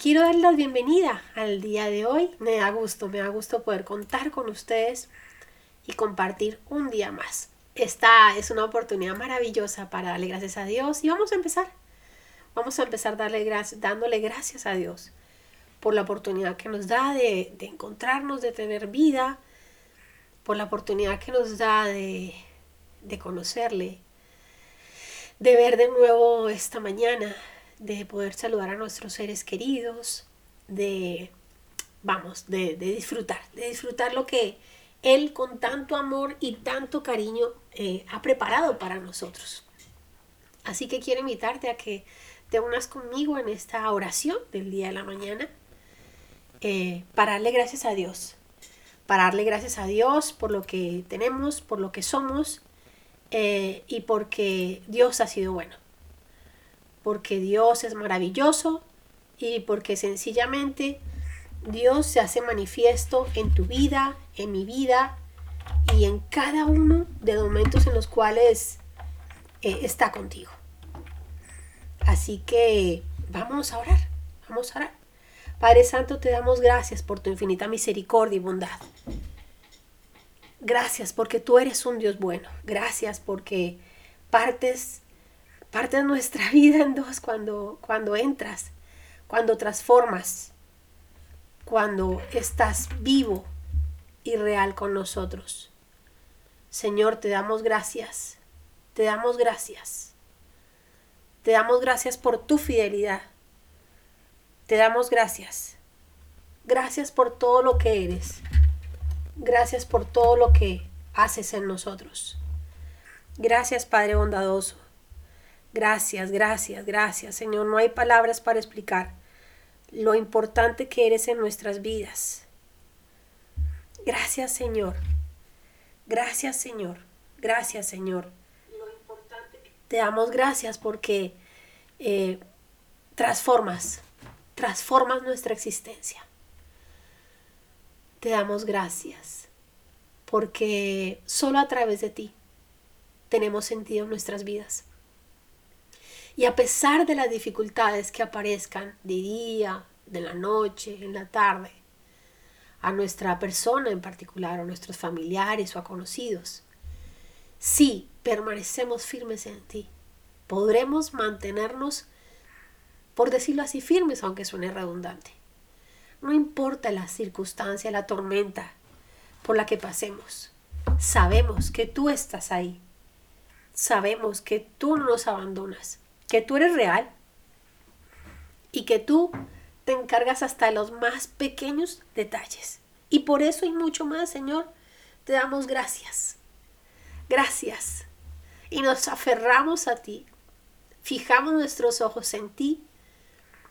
Quiero dar la bienvenida al día de hoy. Me da gusto, me da gusto poder contar con ustedes y compartir un día más. Esta es una oportunidad maravillosa para darle gracias a Dios y vamos a empezar. Vamos a empezar darle gracias, dándole gracias a Dios por la oportunidad que nos da de, encontrarnos, de tener vida, por la oportunidad que nos da de conocerle, de ver de nuevo esta mañana, de poder saludar a nuestros seres queridos, de, vamos, de, disfrutar, de disfrutar lo que Él con tanto amor y tanto cariño eh, ha preparado para nosotros. Así que quiero invitarte a que te unas conmigo en esta oración del día de la mañana eh, para darle gracias a Dios, para darle gracias a Dios por lo que tenemos, por lo que somos eh, y porque Dios ha sido bueno porque Dios es maravilloso y porque sencillamente Dios se hace manifiesto en tu vida, en mi vida y en cada uno de los momentos en los cuales eh, está contigo. Así que vamos a orar, vamos a orar. Padre Santo, te damos gracias por tu infinita misericordia y bondad. Gracias porque tú eres un Dios bueno. Gracias porque partes parte de nuestra vida en dos cuando, cuando entras, cuando transformas, cuando estás vivo y real con nosotros. Señor, te damos gracias, te damos gracias. Te damos gracias por tu fidelidad. Te damos gracias. Gracias por todo lo que eres. Gracias por todo lo que haces en nosotros. Gracias, Padre bondadoso. Gracias, gracias, gracias, Señor. No hay palabras para explicar lo importante que eres en nuestras vidas. Gracias, Señor. Gracias, Señor. Gracias, Señor. Te damos gracias porque eh, transformas, transformas nuestra existencia. Te damos gracias porque solo a través de ti tenemos sentido en nuestras vidas. Y a pesar de las dificultades que aparezcan de día, de la noche, en la tarde, a nuestra persona en particular, a nuestros familiares o a conocidos, si permanecemos firmes en ti, podremos mantenernos, por decirlo así, firmes, aunque suene redundante. No importa la circunstancia, la tormenta por la que pasemos, sabemos que tú estás ahí. Sabemos que tú no nos abandonas que tú eres real y que tú te encargas hasta los más pequeños detalles. Y por eso y mucho más, Señor, te damos gracias. Gracias. Y nos aferramos a ti. Fijamos nuestros ojos en ti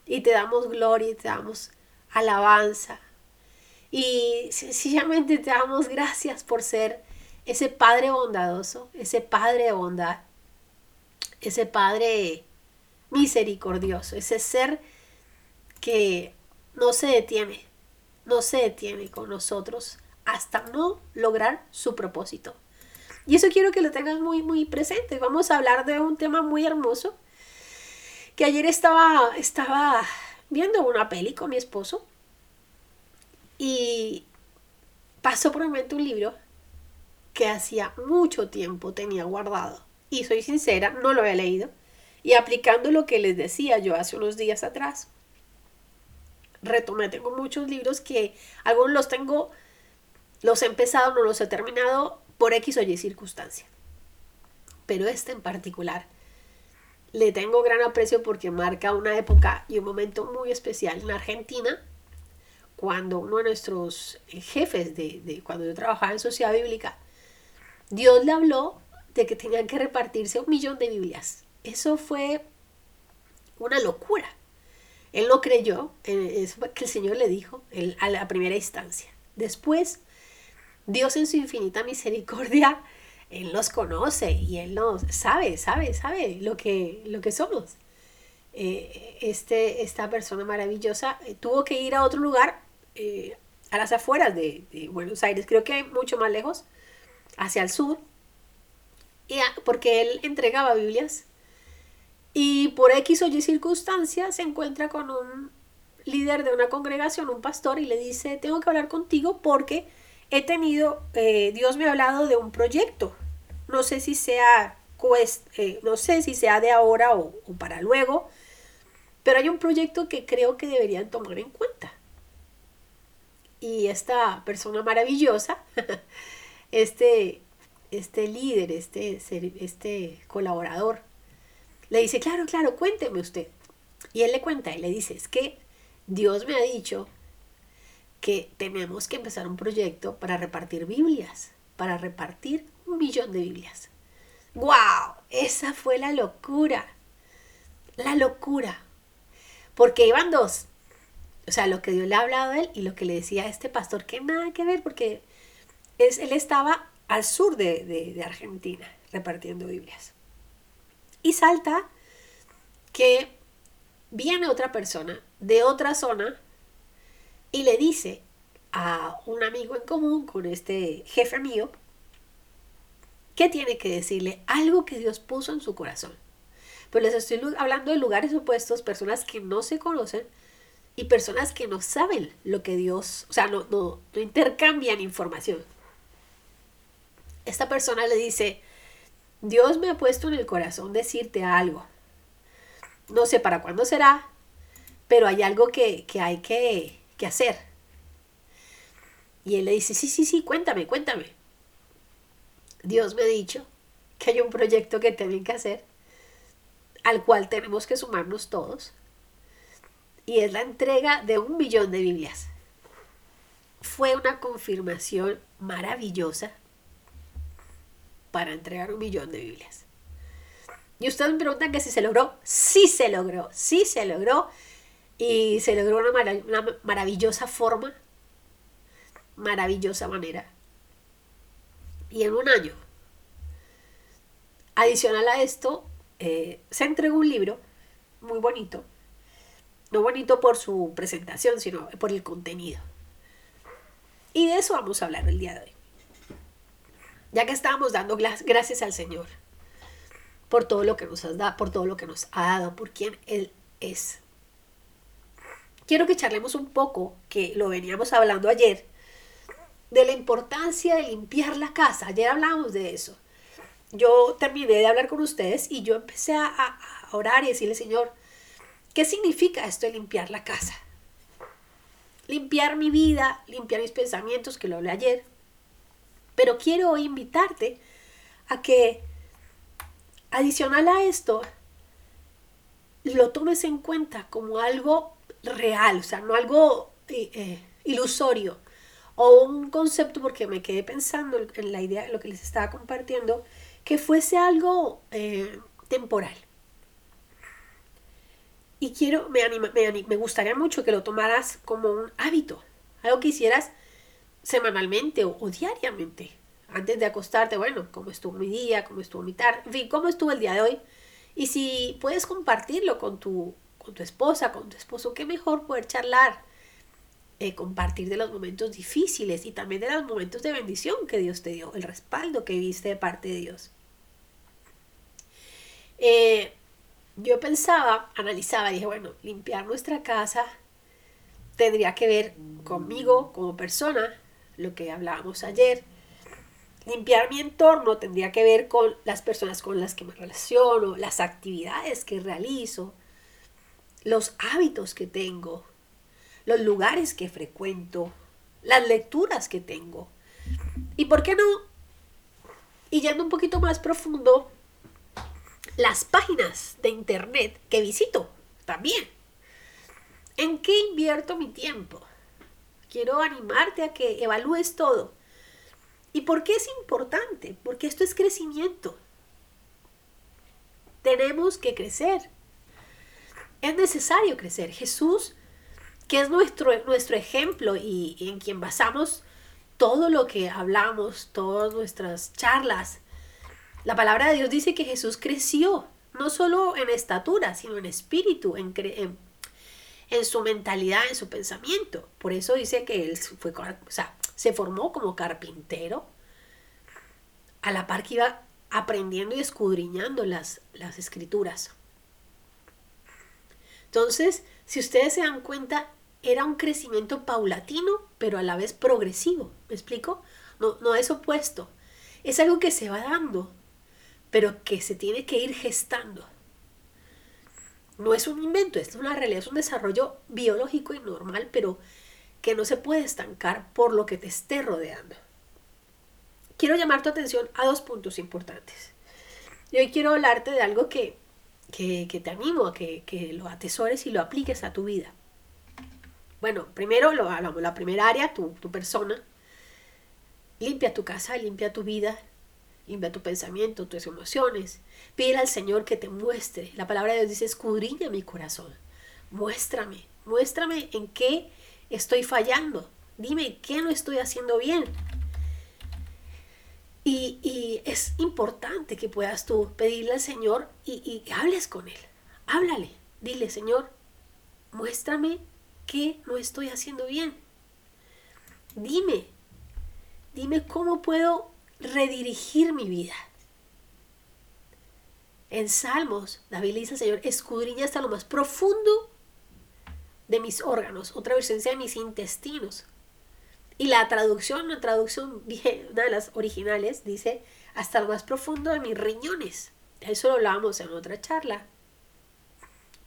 y te damos gloria y te damos alabanza. Y sencillamente te damos gracias por ser ese Padre bondadoso, ese Padre de bondad, ese Padre misericordioso, ese ser que no se detiene, no se detiene con nosotros hasta no lograr su propósito. Y eso quiero que lo tengas muy, muy presente. Vamos a hablar de un tema muy hermoso que ayer estaba, estaba viendo una peli con mi esposo y pasó por mi mente un libro que hacía mucho tiempo tenía guardado. Y soy sincera, no lo había leído y aplicando lo que les decía yo hace unos días atrás. Retomé, tengo muchos libros que algunos los tengo, los he empezado, no los he terminado por X o Y circunstancia. Pero este en particular le tengo gran aprecio porque marca una época y un momento muy especial en Argentina, cuando uno de nuestros jefes de, de cuando yo trabajaba en Sociedad Bíblica, Dios le habló de que tenían que repartirse un millón de Biblias eso fue una locura. Él no creyó en eso que el Señor le dijo a la primera instancia. Después, Dios en su infinita misericordia, Él nos conoce y Él nos sabe, sabe, sabe lo que, lo que somos. Eh, este, esta persona maravillosa eh, tuvo que ir a otro lugar, eh, a las afueras de, de, Buenos Aires, creo que mucho más lejos, hacia el sur, y porque él entregaba Biblias y por X o Y circunstancias se encuentra con un líder de una congregación, un pastor, y le dice, tengo que hablar contigo porque he tenido, eh, Dios me ha hablado de un proyecto. No sé si sea, eh, no sé si sea de ahora o, o para luego, pero hay un proyecto que creo que deberían tomar en cuenta. Y esta persona maravillosa, este, este líder, este, este colaborador, le dice, claro, claro, cuénteme usted. Y él le cuenta y le dice, es que Dios me ha dicho que tenemos que empezar un proyecto para repartir Biblias, para repartir un millón de Biblias. ¡Wow! Esa fue la locura. La locura. Porque iban dos. O sea, lo que Dios le ha hablado a él y lo que le decía a este pastor, que nada que ver, porque es, él estaba al sur de, de Argentina repartiendo Biblias. Y salta que viene otra persona de otra zona y le dice a un amigo en común con este jefe mío que tiene que decirle algo que Dios puso en su corazón. Pero les estoy hablando de lugares opuestos, personas que no se conocen y personas que no saben lo que Dios, o sea, no, no, no intercambian información. Esta persona le dice, Dios me ha puesto en el corazón decirte algo. No sé para cuándo será, pero hay algo que, hay que, que hacer. Y él le dice, sí, sí, sí, cuéntame, cuéntame. Dios me ha dicho que hay un proyecto que tienen que hacer, al cual tenemos que sumarnos todos, y es la entrega de un millón de Biblias. Fue una confirmación maravillosa para entregar un millón de Biblias. Y ustedes me preguntan que si se logró. Sí se logró, sí se logró. Y se logró una, una maravillosa forma, maravillosa manera. Y en un año, adicional a esto, eh, se entregó un libro muy bonito. No bonito por su presentación, sino por el contenido. Y de eso vamos a hablar el día de hoy. Ya que estábamos dando gracias al Señor por todo lo que nos has dado, por todo lo que nos ha dado, por quien Él es quiero que charlemos un poco, que lo veníamos hablando ayer, de la importancia de limpiar la casa. Ayer hablábamos de eso. Yo terminé de hablar con ustedes y yo empecé a, orar y decirle, Señor, ¿qué significa esto de limpiar la casa? Limpiar mi vida, limpiar mis pensamientos, que lo hablé ayer. Pero quiero invitarte a que, adicional a esto, lo tomes en cuenta como algo real, o sea, no algo eh, eh, ilusorio o un concepto, porque me quedé pensando en la idea, lo que les estaba compartiendo, que fuese algo eh, temporal. Y quiero, me, anima, me, gustaría mucho que lo tomaras como un hábito, algo que hicieras semanalmente o, diariamente, antes de acostarte, bueno, cómo estuvo mi día, cómo estuvo mi tarde, en fin, cómo estuvo el día de hoy. Y si puedes compartirlo con tu con tu esposa, con tu esposo, qué mejor poder charlar, eh, compartir de los momentos difíciles y también de los momentos de bendición que Dios te dio, el respaldo que viste de parte de Dios. Eh, yo pensaba, analizaba, dije, bueno, limpiar nuestra casa tendría que ver conmigo como persona, lo que hablábamos ayer. Limpiar mi entorno tendría que ver con las personas con las que me relaciono, las actividades que realizo, los hábitos que tengo, los lugares que frecuento, las lecturas que tengo. ¿Y por qué no? Y yendo un poquito más profundo, las páginas de internet que visito también. ¿En qué invierto mi tiempo? Quiero animarte a que evalúes todo. ¿Y por qué es importante? Porque esto es crecimiento. Tenemos que crecer. Es necesario crecer. Jesús, que es nuestro, nuestro ejemplo y, en quien basamos todo lo que hablamos, todas nuestras charlas, la palabra de Dios dice que Jesús creció, no solo en estatura, sino en espíritu, en, en, su mentalidad, en su pensamiento. Por eso dice que él fue, o sea, se formó como carpintero, a la par que iba aprendiendo y escudriñando las, las escrituras. Entonces, si ustedes se dan cuenta, era un crecimiento paulatino, pero a la vez progresivo. ¿Me explico? No, no es opuesto. Es algo que se va dando, pero que se tiene que ir gestando. No es un invento, es una realidad, es un desarrollo biológico y normal, pero que no se puede estancar por lo que te esté rodeando. Quiero llamar tu atención a dos puntos importantes. Y hoy quiero hablarte de algo que, te animo a que, que, lo atesores y lo apliques a tu vida. Bueno, primero lo hablamos, la primera área, tu, tu persona. Limpia tu casa, limpia tu vida, limpia tu pensamiento, tus emociones. Pide al Señor que te muestre. La palabra de Dios dice, escudriña mi corazón. Muéstrame, muéstrame en qué estoy fallando. Dime qué no estoy haciendo bien. Y, es importante que puedas tú pedirle al Señor y, y hables con Él. Háblale. Dile, Señor, muéstrame qué no estoy haciendo bien. Dime, dime cómo puedo redirigir mi vida. En Salmos, David le dice al Señor, escudriña hasta lo más profundo de mis órganos, otra versión de mis intestinos. Y la traducción, una traducción, de las originales, dice, hasta lo más profundo de mis riñones. Eso lo hablábamos en otra charla.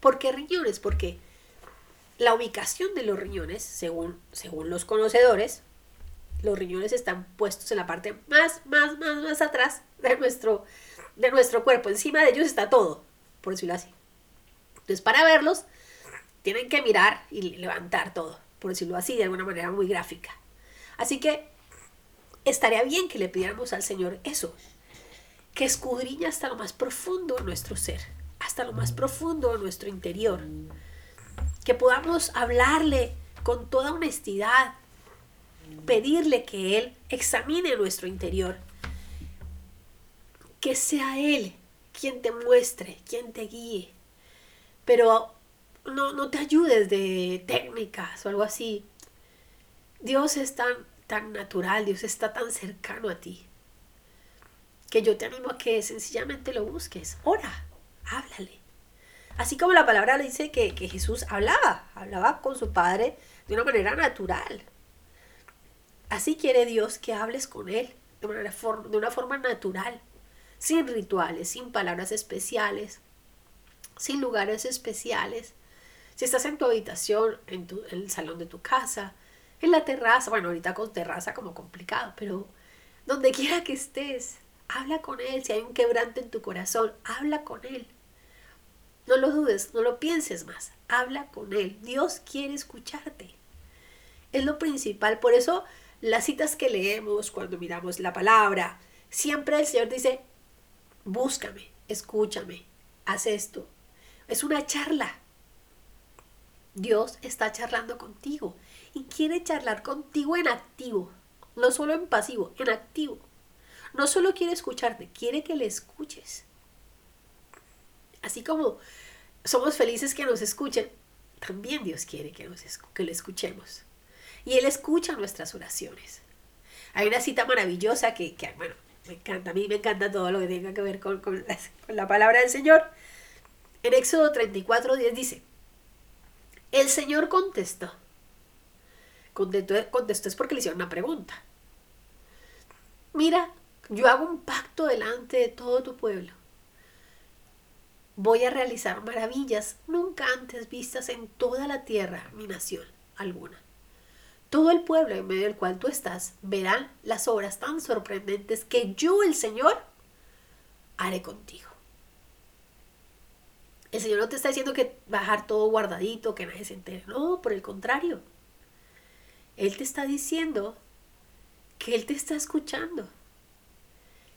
¿Por qué riñones? Porque la ubicación de los riñones, según, según los conocedores, los riñones están puestos en la parte más, más, más, más atrás de nuestro, de nuestro cuerpo. Encima de ellos está todo, por decirlo así. Entonces, para verlos, tienen que mirar y levantar todo, por decirlo así, de alguna manera muy gráfica. Así que estaría bien que le pidiéramos al Señor eso, que escudriña hasta lo más profundo de nuestro ser, hasta lo más profundo de nuestro interior, que podamos hablarle con toda honestidad, pedirle que Él examine nuestro interior, que sea Él quien te muestre, quien te guíe, pero no, no te ayudes de técnicas o algo así. Dios es tan, tan natural, Dios está tan cercano a ti, que yo te animo a que sencillamente lo busques, ora, háblale. Así como la palabra le dice que, que Jesús hablaba, hablaba con su Padre de una manera natural. Así quiere Dios que hables con Él de una, forma natural, sin rituales, sin palabras especiales, sin lugares especiales. Si estás en tu habitación, en, tu, en el salón de tu casa, en la terraza, bueno, ahorita con terraza como complicado, pero donde quiera que estés, habla con Él. Si hay un quebrante en tu corazón, habla con Él. No lo dudes, no lo pienses más. Habla con Él. Dios quiere escucharte. Es lo principal. Por eso las citas que leemos cuando miramos la palabra, siempre el Señor dice, búscame, escúchame, haz esto. Es una charla. Dios está charlando contigo y quiere charlar contigo en activo, no solo en pasivo, en activo. No solo quiere escucharte, quiere que le escuches. Así como somos felices que nos escuchen, también Dios quiere que, nos, que le escuchemos y Él escucha nuestras oraciones. Hay una cita maravillosa que, bueno, me encanta, a mí me encanta todo lo que tenga que ver con, la palabra del Señor. En Éxodo 34, 10 dice, el Señor contestó. Contestó, contestó es porque le hicieron una pregunta. Mira, yo hago un pacto delante de todo tu pueblo. Voy a realizar maravillas nunca antes vistas en toda la tierra, mi nación alguna. Todo el pueblo en medio del cual tú estás verán las obras tan sorprendentes que yo, el Señor, haré contigo. El Señor no te está diciendo que bajar todo guardadito, que nadie se entere. No, por el contrario. Él te está diciendo que Él te está escuchando,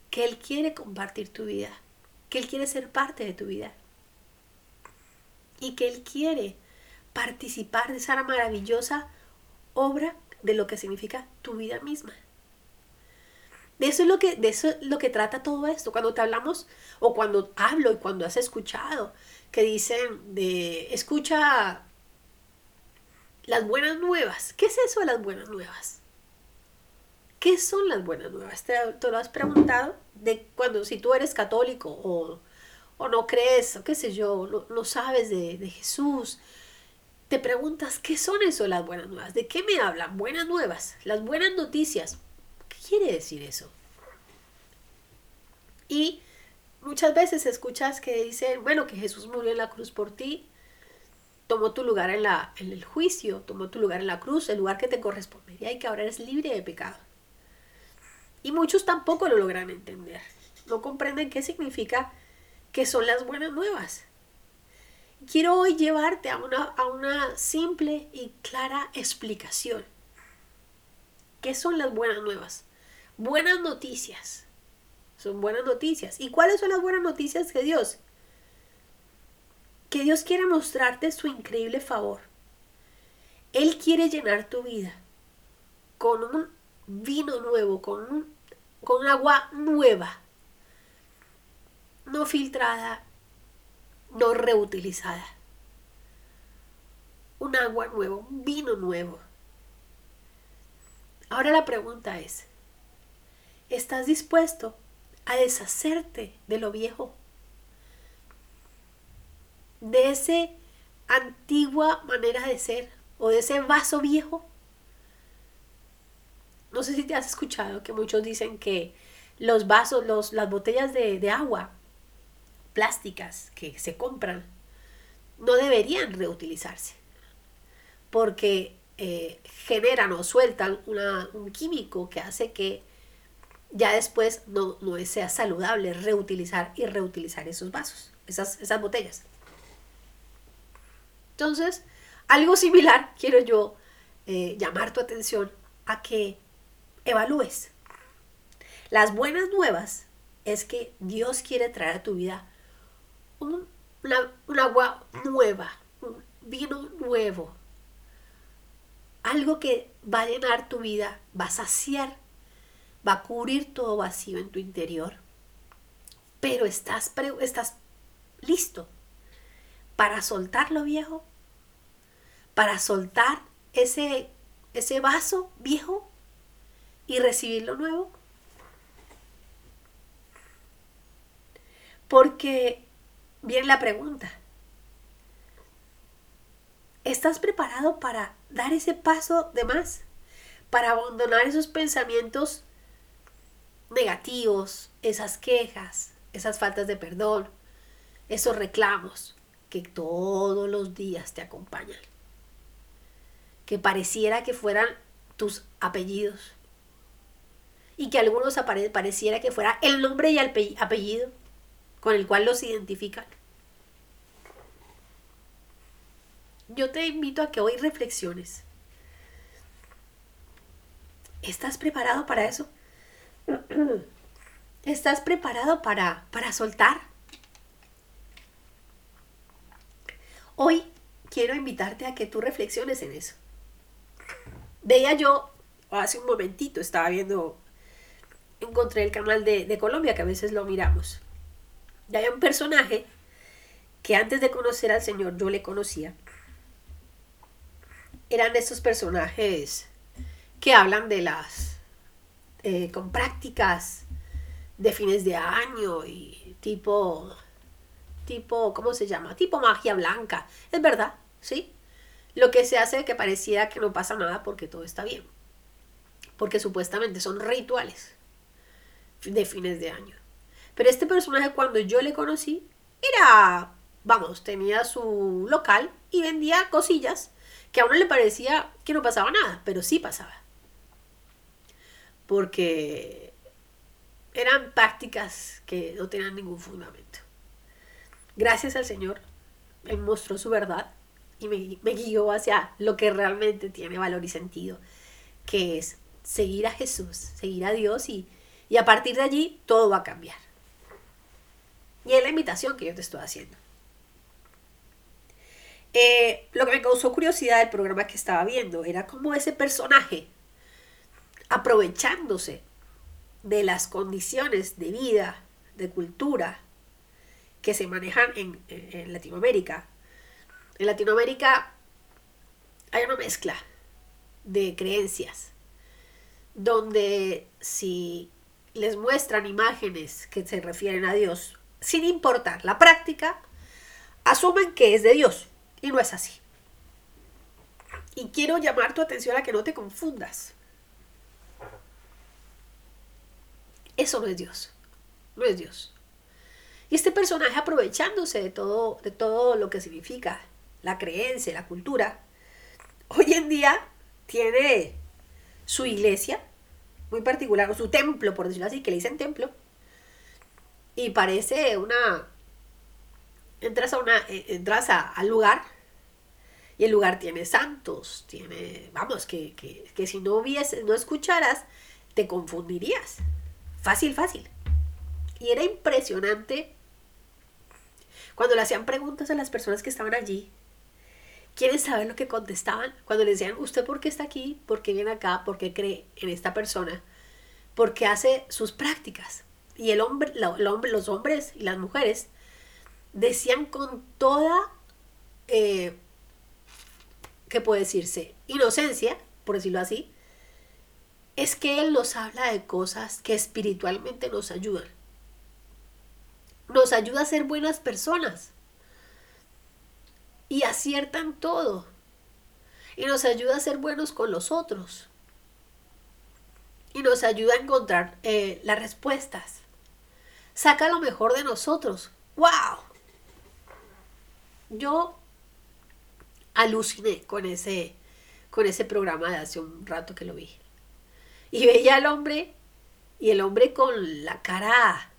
que Él quiere compartir tu vida, que Él quiere ser parte de tu vida y que Él quiere participar de esa maravillosa obra de lo que significa tu vida misma. De eso es lo que, de eso es lo que trata todo esto. Cuando te hablamos, o cuando hablo y cuando has escuchado, que dicen de escucha las buenas nuevas. ¿Qué es eso de las buenas nuevas? ¿Qué son las buenas nuevas? ¿Te, lo has preguntado? De cuando si tú eres católico o, o no crees, o qué sé yo, no, no sabes de, de Jesús, te preguntas, ¿qué son eso las buenas nuevas? ¿De qué me hablan? Buenas nuevas, las buenas noticias. ¿Qué quiere decir eso? Y muchas veces escuchas que dicen, bueno, que Jesús murió en la cruz por ti, tomó tu lugar en, la, en el juicio, tomó tu lugar en la cruz, el lugar que te correspondería y que ahora eres libre de pecado. Y muchos tampoco lo logran entender. No comprenden qué significa que son las buenas nuevas. Quiero hoy llevarte a una, a una simple y clara explicación. ¿Qué son las buenas nuevas? Buenas noticias. Son buenas noticias. ¿Y cuáles son las buenas noticias de Dios? Que Dios quiere mostrarte su increíble favor. Él quiere llenar tu vida con un vino nuevo, con, un, con agua nueva, no filtrada, no reutilizada. Un agua nuevo, un vino nuevo. Ahora la pregunta es, ¿estás dispuesto a deshacerte de lo viejo? De esa antigua manera de ser o de ese vaso viejo. No sé si te has escuchado que muchos dicen que los vasos, los, las botellas de, de agua plásticas que se compran no deberían reutilizarse porque eh, generan o sueltan un químico que hace que ya después no, no sea saludable reutilizar y reutilizar esos vasos, esas, esas botellas. Entonces, algo similar quiero yo eh, llamar tu atención a que evalúes. Las buenas nuevas es que Dios quiere traer a tu vida un, agua nueva, un vino nuevo. Algo que va a llenar tu vida, va a saciar, va a cubrir todo vacío en tu interior. Pero estás, estás listo para soltar lo viejo, para soltar ese, ese vaso viejo y recibir lo nuevo. Porque Bien la pregunta. ¿Estás preparado para dar ese paso de más? Para abandonar esos pensamientos negativos, esas quejas, esas faltas de perdón, esos reclamos que todos los días te acompañan. Que pareciera que fueran tus apellidos. Y que algunos pareciera que fuera el nombre y el apellido con el cual los identifican. Yo te invito a que hoy reflexiones. ¿Estás preparado para eso? ¿Estás preparado para, para soltar? Hoy quiero invitarte a que tú reflexiones en eso. Veía yo, hace un momentito estaba viendo, encontré el canal de, de Colombia, que a veces lo miramos. Y hay un personaje que antes de conocer al Señor yo le conocía. Eran estos personajes que hablan de las, eh, con prácticas de fines de año y tipo, tipo, ¿cómo se llama? Tipo magia blanca. Es verdad, ¿sí? Lo que se hace que pareciera que no pasa nada porque todo está bien. Porque supuestamente son rituales de fines de año. Pero este personaje cuando yo le conocí era, vamos, tenía su local y vendía cosillas que a uno le parecía que no pasaba nada, pero sí pasaba. Porque eran prácticas que no tenían ningún fundamento. Gracias al Señor, Él mostró su verdad y me, me guió hacia lo que realmente tiene valor y sentido, que es seguir a Jesús, seguir a Dios y, y a partir de allí todo va a cambiar. Y es la invitación que yo te estoy haciendo. Eh, lo que me causó curiosidad del programa que estaba viendo era cómo ese personaje, aprovechándose de las condiciones de vida, de cultura que se manejan en, en Latinoamérica. En Latinoamérica hay una mezcla de creencias donde si les muestran imágenes que se refieren a Dios sin importar la práctica, asumen que es de Dios. Y no es así. Y quiero llamar tu atención a que no te confundas. Eso no es Dios. No es Dios. Y este personaje aprovechándose de todo, de todo lo que significa la creencia, la cultura, hoy en día tiene su iglesia muy particular, o su templo, por decirlo así, que le dicen templo, y parece una... Entras a una... Eh, entras al lugar y el lugar tiene santos, tiene... Vamos, que, que, que si no vieses, no escucharas, te confundirías. Fácil, fácil. Y era impresionante cuando le hacían preguntas a las personas que estaban allí. ¿Quieren saber lo que contestaban? Cuando le decían, ¿usted por qué está aquí? ¿Por qué viene acá? ¿Por qué cree en esta persona? ¿Por qué hace sus prácticas? Y el hombre, los hombres y las mujeres decían con toda, eh, ¿qué puede decirse? Inocencia, por decirlo así, es que Él nos habla de cosas que espiritualmente nos ayudan. Nos ayuda a ser buenas personas. Y aciertan todo. Y nos ayuda a ser buenos con los otros. Y nos ayuda a encontrar eh, las respuestas. Saca lo mejor de nosotros. ¡Wow! Yo aluciné con ese, con ese programa de hace un rato que lo vi. Y veía al hombre y el hombre con la cara,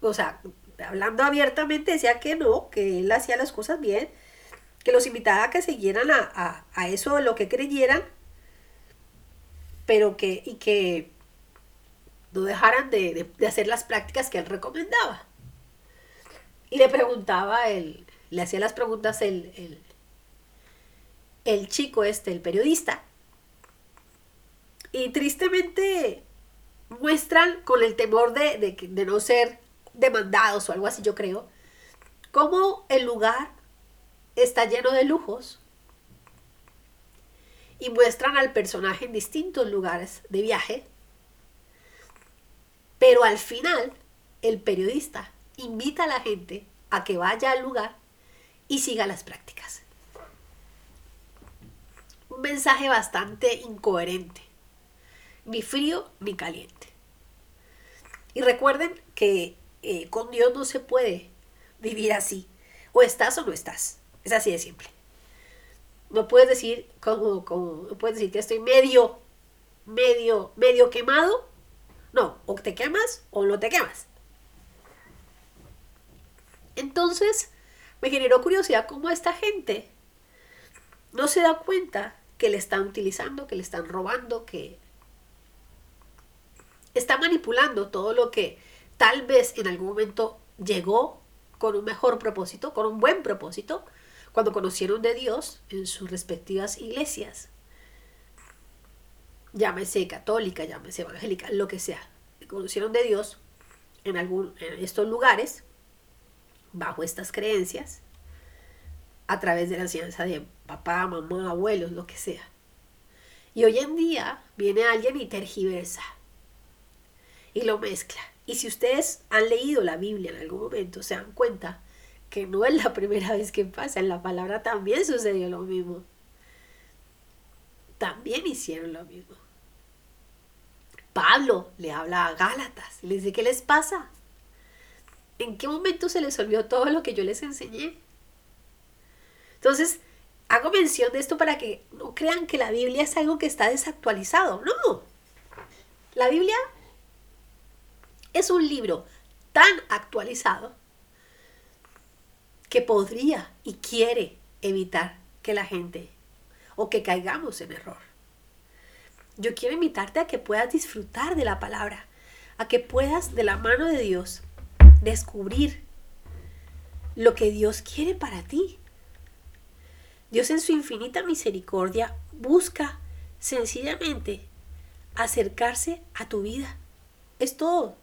o sea, hablando abiertamente decía que no, que él hacía las cosas bien, que los invitaba a que siguieran a, a, eso de lo que creyeran, pero que, y que no dejaran de, hacer las prácticas que él recomendaba. Y le preguntaba, él, le hacía las preguntas el, el, el chico este, el periodista, y tristemente muestran con el temor de, de, no ser demandados o algo así, yo creo, cómo el lugar está lleno de lujos y muestran al personaje en distintos lugares de viaje, pero al final el periodista invita a la gente a que vaya al lugar y siga las prácticas. Un mensaje bastante incoherente ni frío ni caliente. Y recuerden que eh, con Dios no se puede vivir así. O estás o no estás. Es así de simple. No puedes decir como, como puedes decir que estoy medio, medio, medio quemado. No, o te quemas o no te quemas. Entonces, me generó curiosidad cómo esta gente no se da cuenta que le están utilizando, que le están robando, que está manipulando todo lo que tal vez en algún momento llegó con un mejor propósito, con un buen propósito, cuando conocieron de Dios en sus respectivas iglesias. Llámese católica, llámese evangélica, lo que sea. Conocieron de Dios en, algún, en estos lugares, bajo estas creencias, a través de la enseñanza de papá, mamá, abuelos, lo que sea. Y hoy en día viene alguien y tergiversa y lo mezcla. Y si ustedes han leído la Biblia en algún momento, se dan cuenta que no es la primera vez que pasa, en la palabra también sucedió lo mismo. También hicieron lo mismo. Pablo le habla a Gálatas y le dice, ¿qué les pasa? ¿En qué momento se les olvidó todo lo que yo les enseñé? Entonces, hago mención de esto para que no crean que la Biblia es algo que está desactualizado. No. La Biblia es un libro tan actualizado que podría y quiere evitar que la gente o que caigamos en error. Yo quiero invitarte a que puedas disfrutar de la palabra, a que puedas de la mano de Dios descubrir lo que Dios quiere para ti. Dios en su infinita misericordia busca sencillamente acercarse a tu vida. Es todo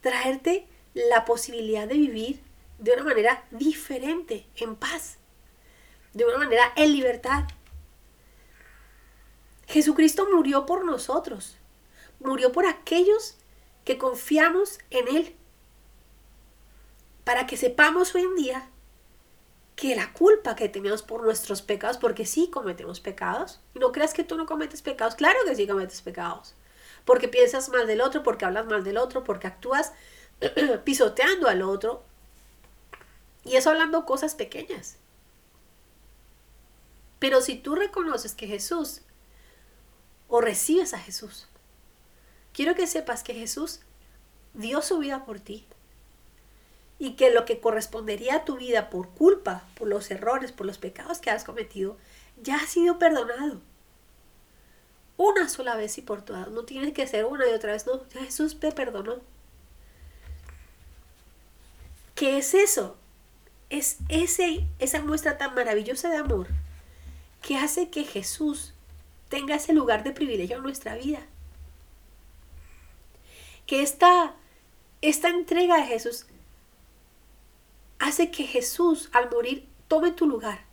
traerte la posibilidad de vivir de una manera diferente, en paz, de una manera en libertad. Jesucristo murió por nosotros, murió por aquellos que confiamos en Él, para que sepamos hoy en día que la culpa que tenemos por nuestros pecados, porque sí cometemos pecados. Y no creas que tú no cometes pecados, claro que sí cometes pecados. Porque piensas mal del otro, porque hablas mal del otro, porque actúas pisoteando al otro. Y eso hablando cosas pequeñas. Pero si tú reconoces que Jesús o recibes a Jesús, quiero que sepas que Jesús dio su vida por ti y que lo que correspondería a tu vida por culpa, por los errores, por los pecados que has cometido, ya ha sido perdonado. Una sola vez y por todas. No tienes que ser una y otra vez. No, Jesús te perdonó. ¿Qué es eso? Es ese, esa muestra tan maravillosa de amor que hace que Jesús tenga ese lugar de privilegio en nuestra vida. Que esta, esta entrega de Jesús hace que Jesús al morir tome tu lugar.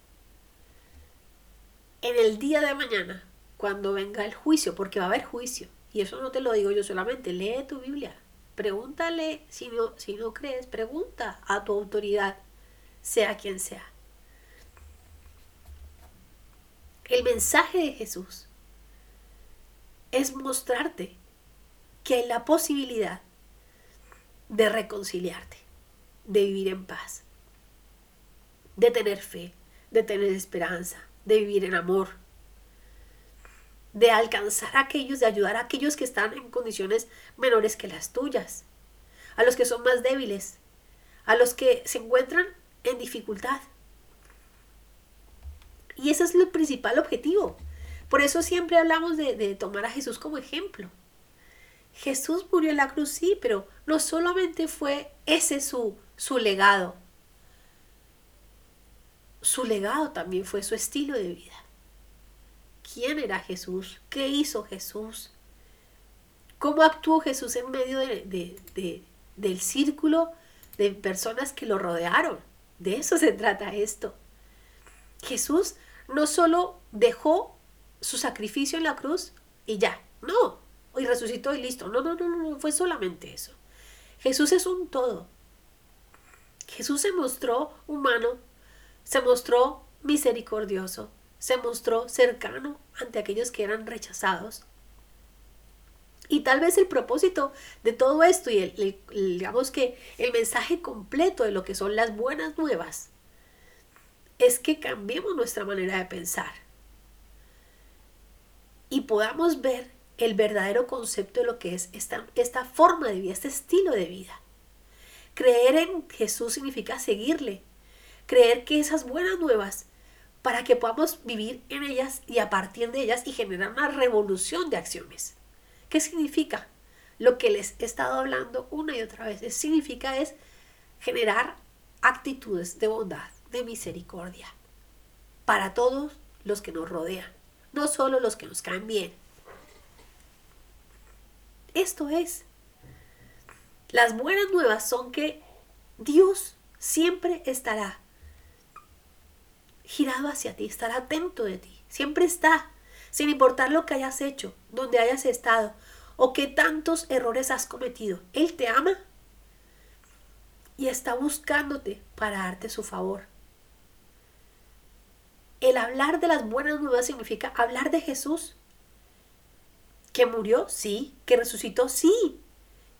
En el día de mañana, cuando venga el juicio, porque va a haber juicio, y eso no te lo digo yo solamente, lee tu Biblia, pregúntale, si no, si no crees, pregunta a tu autoridad, sea quien sea. El mensaje de Jesús es mostrarte que hay la posibilidad de reconciliarte, de vivir en paz, de tener fe, de tener esperanza, de vivir en amor, de alcanzar a aquellos, de ayudar a aquellos que están en condiciones menores que las tuyas, a los que son más débiles, a los que se encuentran en dificultad. Y ese es el principal objetivo. Por eso siempre hablamos de, de tomar a Jesús como ejemplo. Jesús murió en la cruz, sí, pero no solamente fue ese su, su legado. Su legado también fue su estilo de vida. ¿Quién era Jesús? ¿Qué hizo Jesús? ¿Cómo actuó Jesús en medio de, del círculo de personas que lo rodearon? De eso se trata esto. Jesús no solo dejó su sacrificio en la cruz y ya, no, y resucitó y listo. No, no, no, no, fue solamente eso. Jesús es un todo. Jesús se mostró humano, se mostró misericordioso, se mostró cercano ante aquellos que eran rechazados. Y tal vez el propósito de todo esto y el, digamos que el mensaje completo de lo que son las buenas nuevas es que cambiemos nuestra manera de pensar y podamos ver el verdadero concepto de lo que es esta, esta forma de vida, este estilo de vida. Creer en Jesús significa seguirle, creer que esas buenas nuevas, para que podamos vivir en ellas y a partir de ellas y generar una revolución de acciones. ¿Qué significa? Lo que les he estado hablando una y otra vez significa es generar actitudes de bondad, de misericordia para todos los que nos rodean, no solo los que nos caen bien. Esto es. Las buenas nuevas son que Dios siempre estará girado hacia ti, estará atento de ti, siempre está, sin importar lo que hayas hecho, donde hayas estado o qué tantos errores has cometido. Él te ama y está buscándote para darte su favor. El hablar de las buenas nuevas significa hablar de Jesús. Que murió, sí. Que resucitó, sí.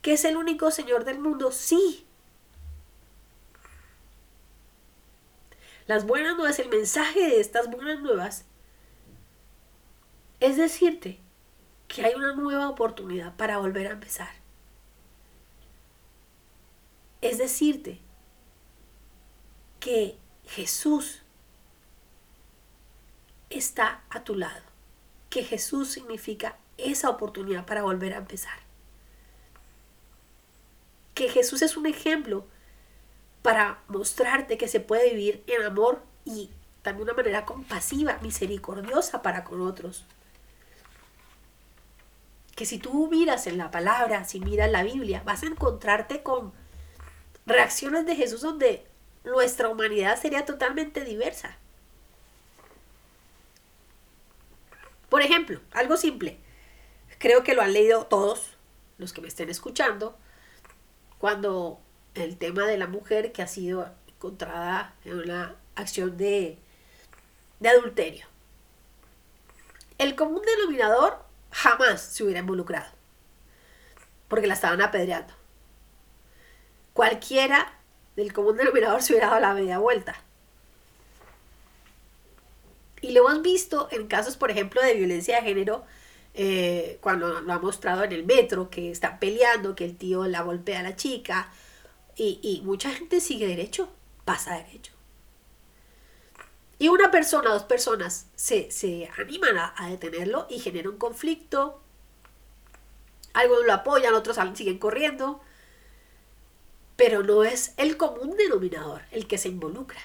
Que es el único Señor del mundo, sí. Las buenas nuevas, el mensaje de estas buenas nuevas es decirte que hay una nueva oportunidad para volver a empezar. Es decirte que Jesús está a tu lado, que Jesús significa esa oportunidad para volver a empezar. Que Jesús es un ejemplo para mostrarte que se puede vivir en amor y también una manera compasiva, misericordiosa para con otros. Que si tú miras en la palabra, si miras la Biblia, vas a encontrarte con reacciones de Jesús donde nuestra humanidad sería totalmente diversa. Por ejemplo, algo simple. Creo que lo han leído todos los que me estén escuchando. Cuando el tema de la mujer que ha sido encontrada en una acción de, de adulterio. El común denominador jamás se hubiera involucrado, porque la estaban apedreando. Cualquiera del común denominador se hubiera dado la media vuelta. Y lo hemos visto en casos, por ejemplo, de violencia de género, eh, cuando lo ha mostrado en el metro, que está peleando, que el tío la golpea a la chica, y, mucha gente sigue derecho, pasa derecho. Y una persona, dos personas se, animan a, detenerlo y genera un conflicto. Algunos lo apoyan, otros siguen corriendo. Pero no es el común denominador el que se involucra.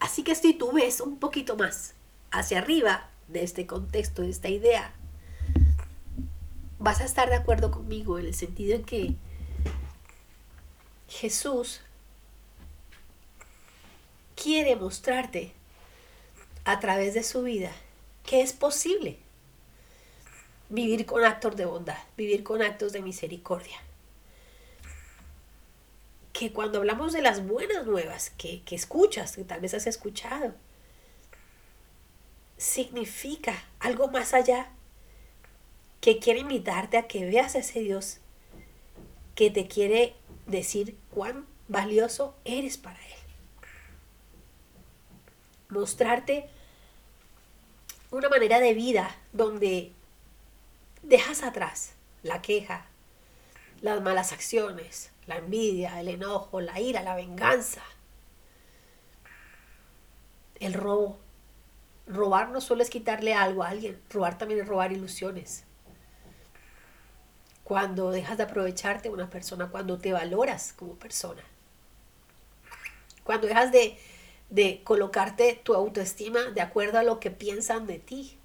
Así que si tú ves un poquito más hacia arriba de este contexto, de esta idea, vas a estar de acuerdo conmigo en el sentido en que Jesús quiere mostrarte a través de su vida que es posible vivir con actos de bondad, vivir con actos de misericordia. Que cuando hablamos de las buenas nuevas que, que escuchas, que tal vez has escuchado, significa algo más allá que quiere invitarte a que veas a ese Dios que te quiere decir cuán valioso eres para Él. Mostrarte una manera de vida donde dejas atrás la queja, las malas acciones, la envidia, el enojo, la ira, la venganza, el robo. Robar no solo es quitarle algo a alguien, robar también es robar ilusiones. Cuando dejas de aprovecharte de una persona, cuando te valoras como persona, cuando dejas de, de colocarte tu autoestima de acuerdo a lo que piensan de ti,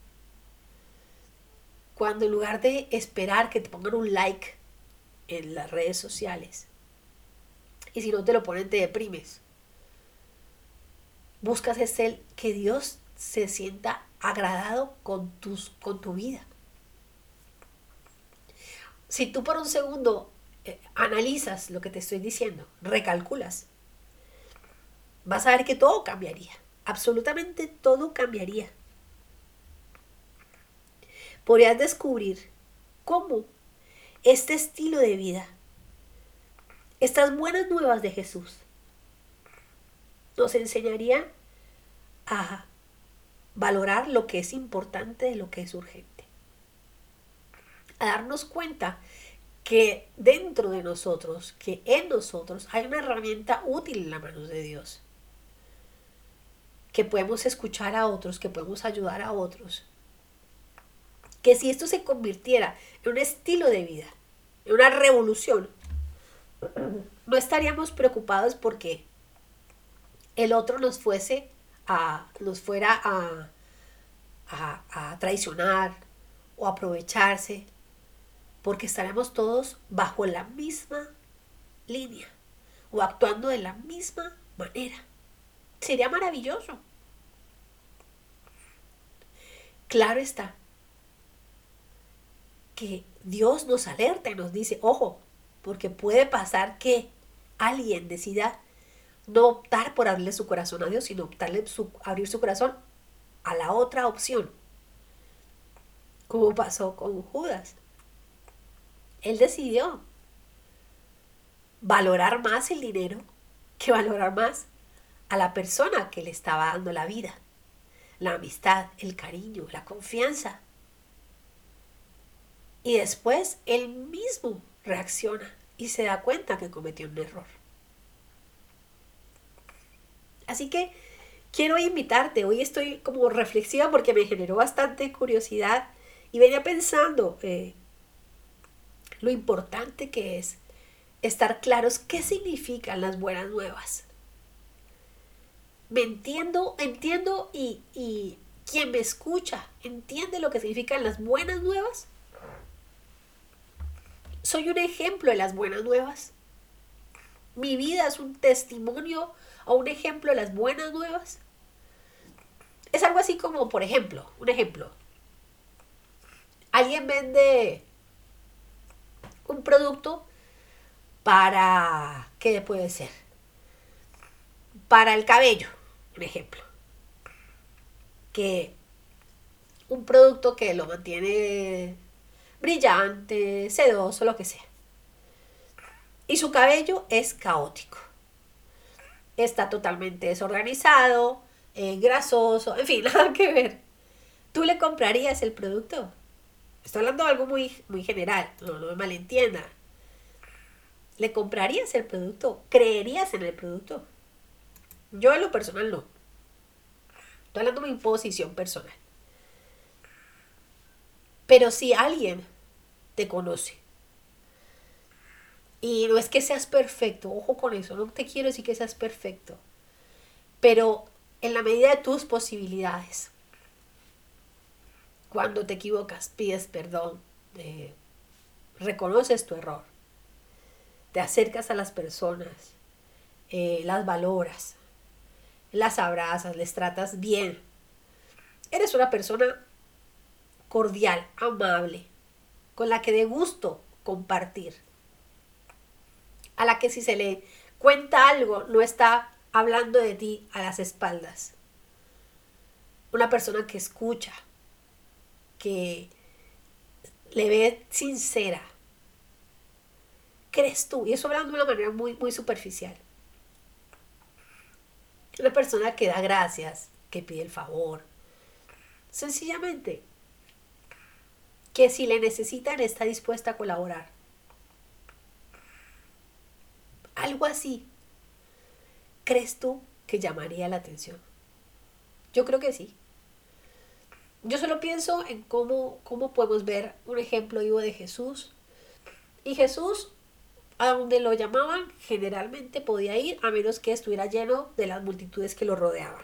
cuando en lugar de esperar que te pongan un like en las redes sociales, y si no te lo ponen te deprimes, buscas es el que Dios se sienta agradado con, tus, con tu vida si tú por un segundo eh, analizas lo que te estoy diciendo, recalculas, vas a ver que todo cambiaría. Absolutamente todo cambiaría. Podrías descubrir cómo este estilo de vida, estas buenas nuevas de Jesús, nos enseñaría a valorar lo que es importante de lo que es urgente a darnos cuenta que dentro de nosotros, que en nosotros hay una herramienta útil en la mano de Dios. Que podemos escuchar a otros, que podemos ayudar a otros. Que si esto se convirtiera en un estilo de vida, en una revolución, no estaríamos preocupados porque el otro nos fuese a, nos fuera a, a, a traicionar o aprovecharse porque estaremos todos bajo la misma línea o actuando de la misma manera. Sería maravilloso. Claro está que Dios nos alerta y nos dice, ojo, porque puede pasar que alguien decida no optar por abrirle su corazón a Dios, sino optarle abrir su corazón a la otra opción, como pasó con Judas. Él decidió valorar más el dinero que valorar más a la persona que le estaba dando la vida, la amistad, el cariño, la confianza. Y después él mismo reacciona y se da cuenta que cometió un error. Así que quiero invitarte, hoy estoy como reflexiva porque me generó bastante curiosidad y venía pensando, eh, lo importante que es estar claros qué significan las buenas nuevas. Me entiendo, entiendo y, y quien me escucha entiende lo que significan las buenas nuevas. Soy un ejemplo de las buenas nuevas. Mi vida es un testimonio o un ejemplo de las buenas nuevas. Es algo así como, por ejemplo, un ejemplo. Alguien vende un producto para, ¿qué puede ser? para el cabello, un ejemplo. Que un producto que lo mantiene brillante, sedoso, lo que sea. Y su cabello es caótico. Está totalmente desorganizado, eh, grasoso, en fin, nada que ver. ¿Tú le comprarías el producto? Estoy hablando de algo muy, muy general, no, no me malentienda. ¿Le comprarías el producto? ¿Creerías en el producto? Yo en lo personal no. Estoy hablando de mi posición personal. Pero si alguien te conoce, y no es que seas perfecto, ojo con eso, no te quiero decir que seas perfecto, pero en la medida de tus posibilidades, cuando te equivocas, pides perdón, eh, reconoces tu error, te acercas a las personas, eh, las valoras, las abrazas, les tratas bien. Eres una persona cordial, amable, con la que de gusto compartir. A la que si se le cuenta algo, no está hablando de ti a las espaldas. Una persona que escucha, que le ve sincera. ¿Crees tú? Y eso hablando de una manera muy, muy superficial. Una persona que da gracias, que pide el favor. Sencillamente, que si le necesitan está dispuesta a colaborar. Algo así. ¿Crees tú que llamaría la atención? Yo creo que sí. Yo solo pienso en cómo, cómo podemos ver un ejemplo vivo de Jesús. Y Jesús, a donde lo llamaban, generalmente podía ir a menos que estuviera lleno de las multitudes que lo rodeaban.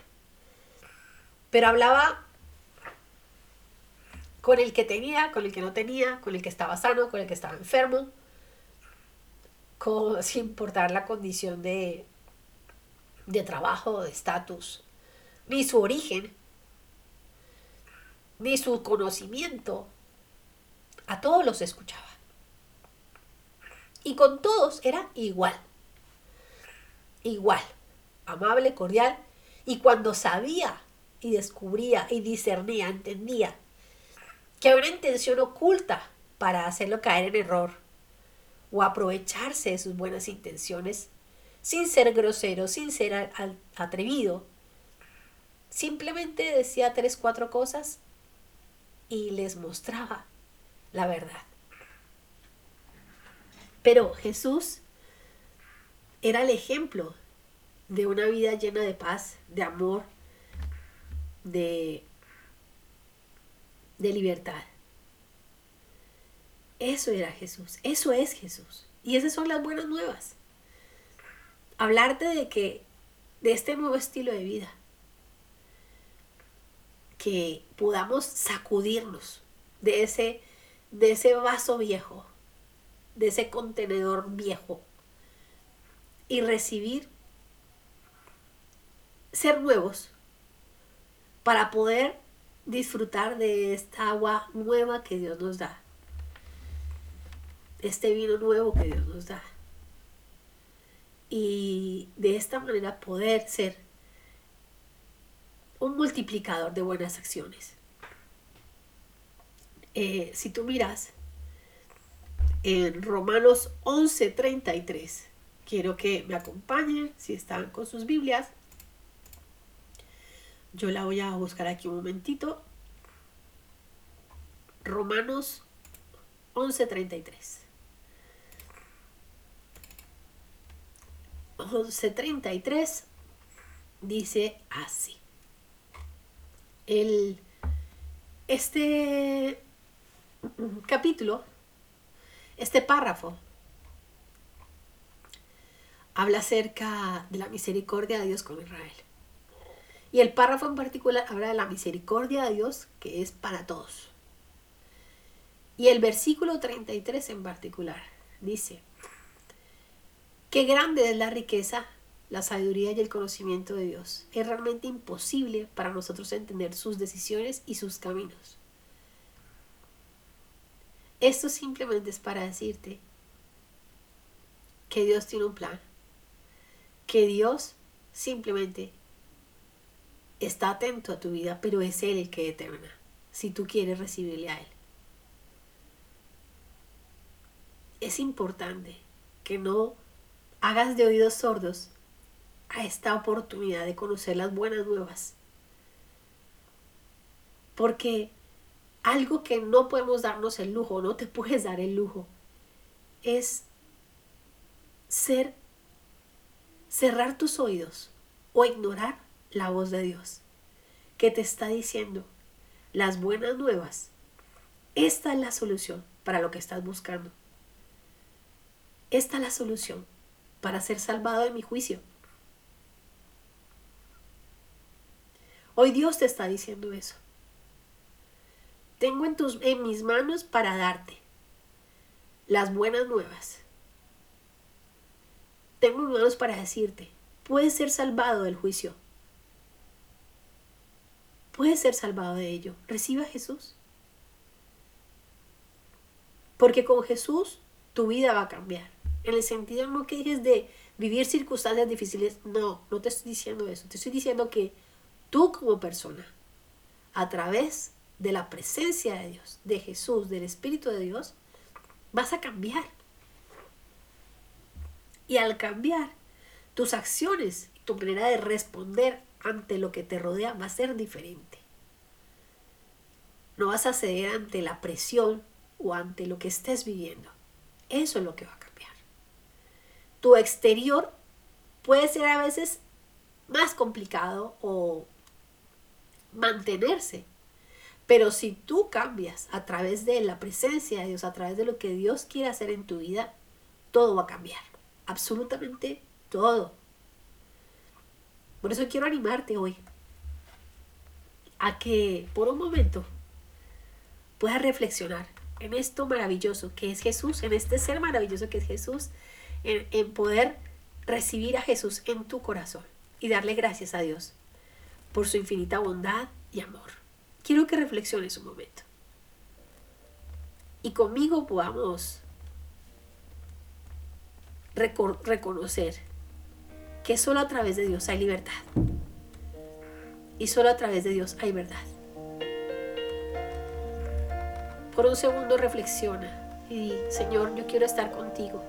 Pero hablaba con el que tenía, con el que no tenía, con el que estaba sano, con el que estaba enfermo, sin importar la condición de, de trabajo, de estatus, ni su origen, ni su conocimiento. A todos los escuchaba. Y con todos era igual. Igual. Amable, cordial. Y cuando sabía y descubría y discernía, entendía que hay una intención oculta para hacerlo caer en error o aprovecharse de sus buenas intenciones sin ser grosero, sin ser atrevido. Simplemente decía tres, cuatro cosas y les mostraba la verdad. Pero Jesús era el ejemplo de una vida llena de paz, de amor, de de libertad. Eso era Jesús, eso es Jesús. Y esas son las buenas nuevas. Hablarte de que, de este nuevo estilo de vida, que podamos sacudirnos de ese, de ese vaso viejo, de ese contenedor viejo y recibir ser nuevos para poder disfrutar de esta agua nueva que Dios nos da. Este vino nuevo que Dios nos da. Y de esta manera poder ser un multiplicador de buenas acciones. Eh, si tú miras en Romanos 11:33, quiero que me acompañen si están con sus Biblias yo la voy a buscar aquí un momentito. Romanos 11:33. 11:33 dice así. El, este capítulo, este párrafo, habla acerca de la misericordia de Dios con Israel. Y el párrafo en particular habla de la misericordia de Dios que es para todos. Y el versículo 33 en particular dice, qué grande es la riqueza, la sabiduría y el conocimiento de Dios. Es realmente imposible para nosotros entender sus decisiones y sus caminos. Esto simplemente es para decirte que Dios tiene un plan, que Dios simplemente está atento a tu vida, pero es Él el que determina si tú quieres recibirle a Él. Es importante que no hagas de oídos sordos a esta oportunidad de conocer las buenas nuevas. Porque algo que no podemos darnos el lujo, no te puedes dar el lujo, es ser, cerrar tus oídos o ignorar la voz de Dios que te está diciendo las buenas nuevas. Esta es la solución para lo que estás buscando. Esta es la solución para ser salvado de mi juicio. Hoy Dios te está diciendo eso. Tengo en, tus, en mis manos para darte las buenas nuevas. Tengo en mis manos para decirte, puedes ser salvado del juicio. Puedes ser salvado de ello. Reciba a Jesús. Porque con Jesús tu vida va a cambiar. En el sentido no que dejes de vivir circunstancias difíciles. No, no te estoy diciendo eso. Te estoy diciendo que tú como persona, a través de la presencia de Dios, de Jesús, del Espíritu de Dios, vas a cambiar. Y al cambiar, tus acciones, tu manera de responder ante lo que te rodea va a ser diferente. No vas a ceder ante la presión o ante lo que estés viviendo. Eso es lo que va a cambiar. Tu exterior puede ser a veces más complicado o mantenerse. Pero si tú cambias a través de la presencia de Dios, a través de lo que Dios quiere hacer en tu vida, todo va a cambiar. Absolutamente todo. Por eso quiero animarte hoy a que por un momento puedas reflexionar en esto maravilloso que es Jesús, en este ser maravilloso que es Jesús, en, en poder recibir a Jesús en tu corazón y darle gracias a Dios por su infinita bondad y amor. Quiero que reflexiones un momento. Y conmigo podamos reconocer que solo a través de Dios hay libertad. Y solo a través de Dios hay verdad. Por un segundo reflexiona y di, Señor, yo quiero estar contigo.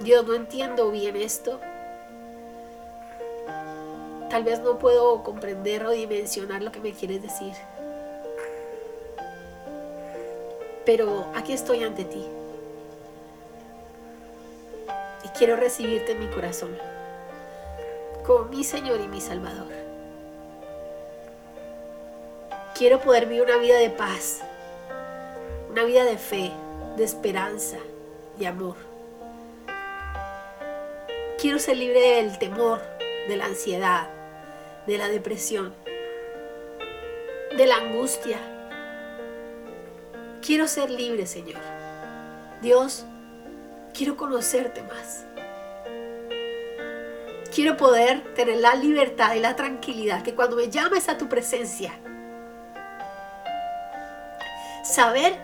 Dios, no entiendo bien esto. Tal vez no puedo comprender o dimensionar lo que me quieres decir. Pero aquí estoy ante ti. Quiero recibirte en mi corazón como mi Señor y mi Salvador. Quiero poder vivir una vida de paz, una vida de fe, de esperanza, de amor. Quiero ser libre del temor, de la ansiedad, de la depresión, de la angustia. Quiero ser libre, Señor. Dios, quiero conocerte más. Quiero poder tener la libertad y la tranquilidad que cuando me llames a tu presencia, saber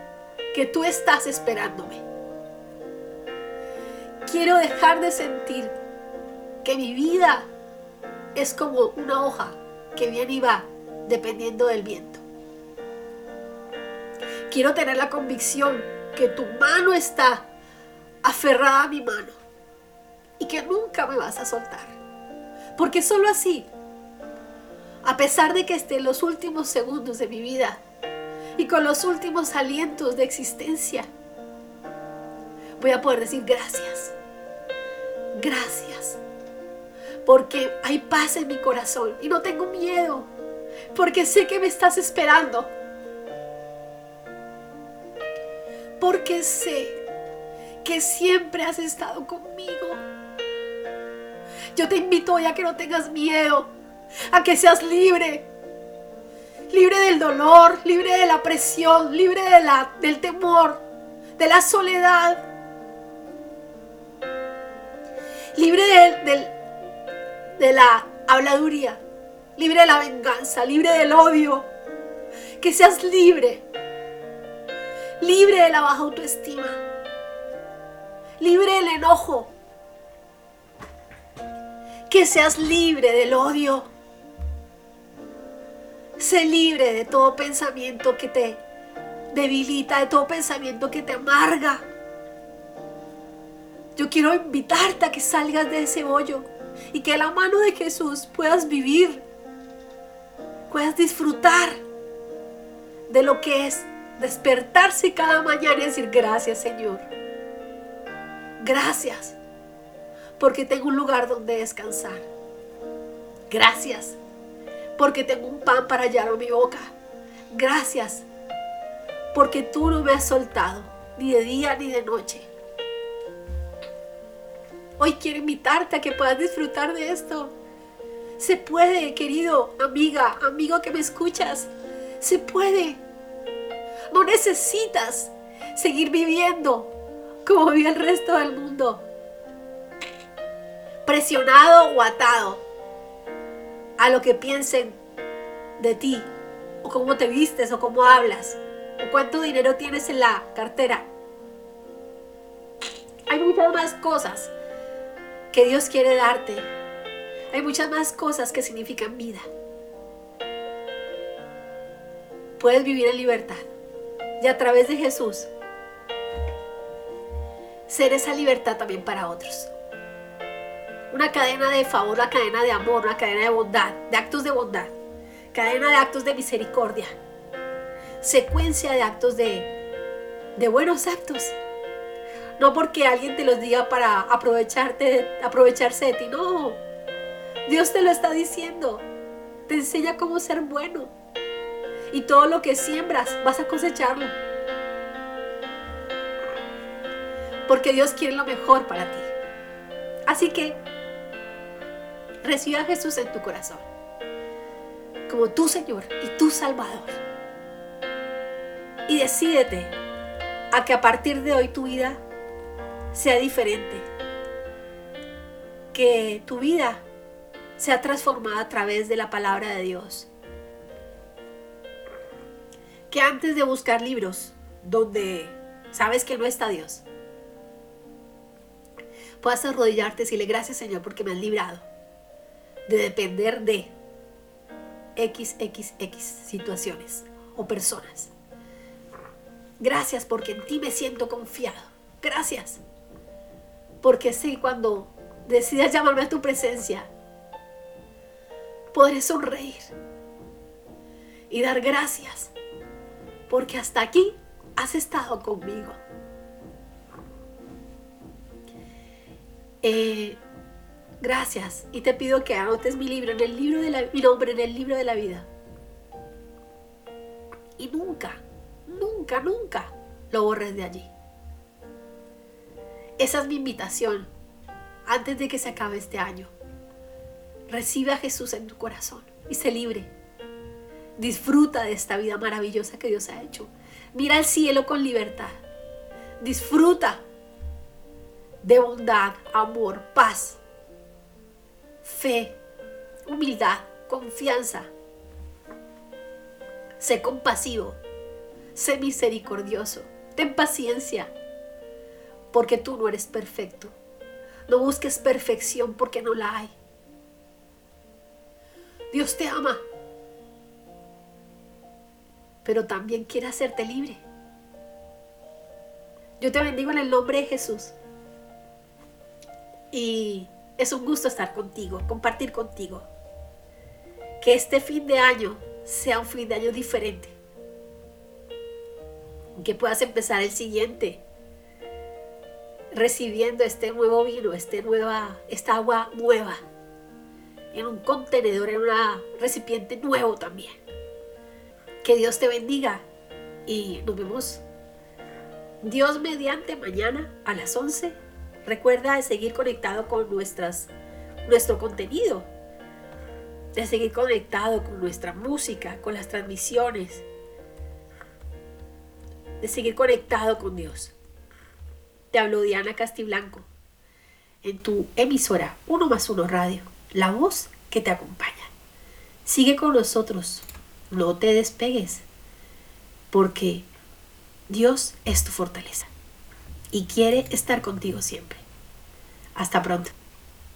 que tú estás esperándome. Quiero dejar de sentir que mi vida es como una hoja que viene y va dependiendo del viento. Quiero tener la convicción que tu mano está aferrada a mi mano y que nunca me vas a soltar. Porque solo así, a pesar de que esté en los últimos segundos de mi vida y con los últimos alientos de existencia, voy a poder decir gracias. Gracias porque hay paz en mi corazón y no tengo miedo, porque sé que me estás esperando, porque sé que siempre has estado conmigo. Yo te invito hoy a que no tengas miedo, a que seas libre, libre del dolor, libre de la presión, libre de la, del temor, de la soledad, libre del de la habladuría, libre de la venganza, libre del odio. Que seas libre, libre de la baja autoestima, libre del enojo, que seas libre del odio. Sé libre de todo pensamiento que te debilita, de todo pensamiento que te amarga. Yo quiero invitarte a que salgas de ese hoyo y que la mano de Jesús puedas vivir, puedas disfrutar de lo que es despertarse cada mañana y decir gracias Señor. Gracias porque tengo un lugar donde descansar. Gracias porque tengo un pan para hallar mi boca. Gracias porque tú no me has soltado ni de día ni de noche. Hoy quiero invitarte a que puedas disfrutar de esto. Se puede, querido amiga, amigo que me escuchas. Se puede. No necesitas seguir viviendo como vive el resto del mundo. Presionado o atado a lo que piensen de ti, o cómo te vistes, o cómo hablas, o cuánto dinero tienes en la cartera. Hay muchas más cosas que Dios quiere darte. Hay muchas más cosas que significan vida. Puedes vivir en libertad y a través de Jesús ser esa libertad también para otros. Una cadena de favor, una cadena de amor, una cadena de bondad, de actos de bondad, cadena de actos de misericordia, secuencia de actos de, de buenos actos. No porque alguien te los diga para aprovecharte, aprovecharse de ti, no. Dios te lo está diciendo. Te enseña cómo ser bueno. Y todo lo que siembras vas a cosecharlo. Porque Dios quiere lo mejor para ti. Así que recibe a Jesús en tu corazón. Como tu Señor y tu Salvador. Y decídete a que a partir de hoy tu vida sea diferente. Que tu vida sea transformada a través de la palabra de Dios. Que antes de buscar libros donde sabes que no está Dios, puedas arrodillarte y decirle gracias Señor porque me has librado de depender de XXX situaciones o personas. Gracias porque en ti me siento confiado. Gracias. Porque sé cuando decidas llamarme a tu presencia, podré sonreír y dar gracias. Porque hasta aquí has estado conmigo. Eh, gracias. Y te pido que anotes mi libro en el libro de mi nombre en el libro de la vida. Y nunca, nunca, nunca lo borres de allí. Esa es mi invitación antes de que se acabe este año. Recibe a Jesús en tu corazón y sé libre. Disfruta de esta vida maravillosa que Dios ha hecho. Mira al cielo con libertad. Disfruta de bondad, amor, paz, fe, humildad, confianza. Sé compasivo, sé misericordioso, ten paciencia porque tú no eres perfecto. No busques perfección porque no la hay. Dios te ama, pero también quiere hacerte libre. Yo te bendigo en el nombre de Jesús. Y es un gusto estar contigo, compartir contigo. Que este fin de año sea un fin de año diferente. Que puedas empezar el siguiente recibiendo este nuevo vino, este nueva, esta agua nueva, en un contenedor, en un recipiente nuevo también. Que Dios te bendiga y nos vemos Dios mediante mañana a las 11. Recuerda de seguir conectado con nuestras, nuestro contenido, de seguir conectado con nuestra música, con las transmisiones, de seguir conectado con Dios. Te hablo Diana Castiblanco en tu emisora 1 más 1 Radio, la voz que te acompaña. Sigue con nosotros, no te despegues, porque Dios es tu fortaleza y quiere estar contigo siempre. Hasta pronto.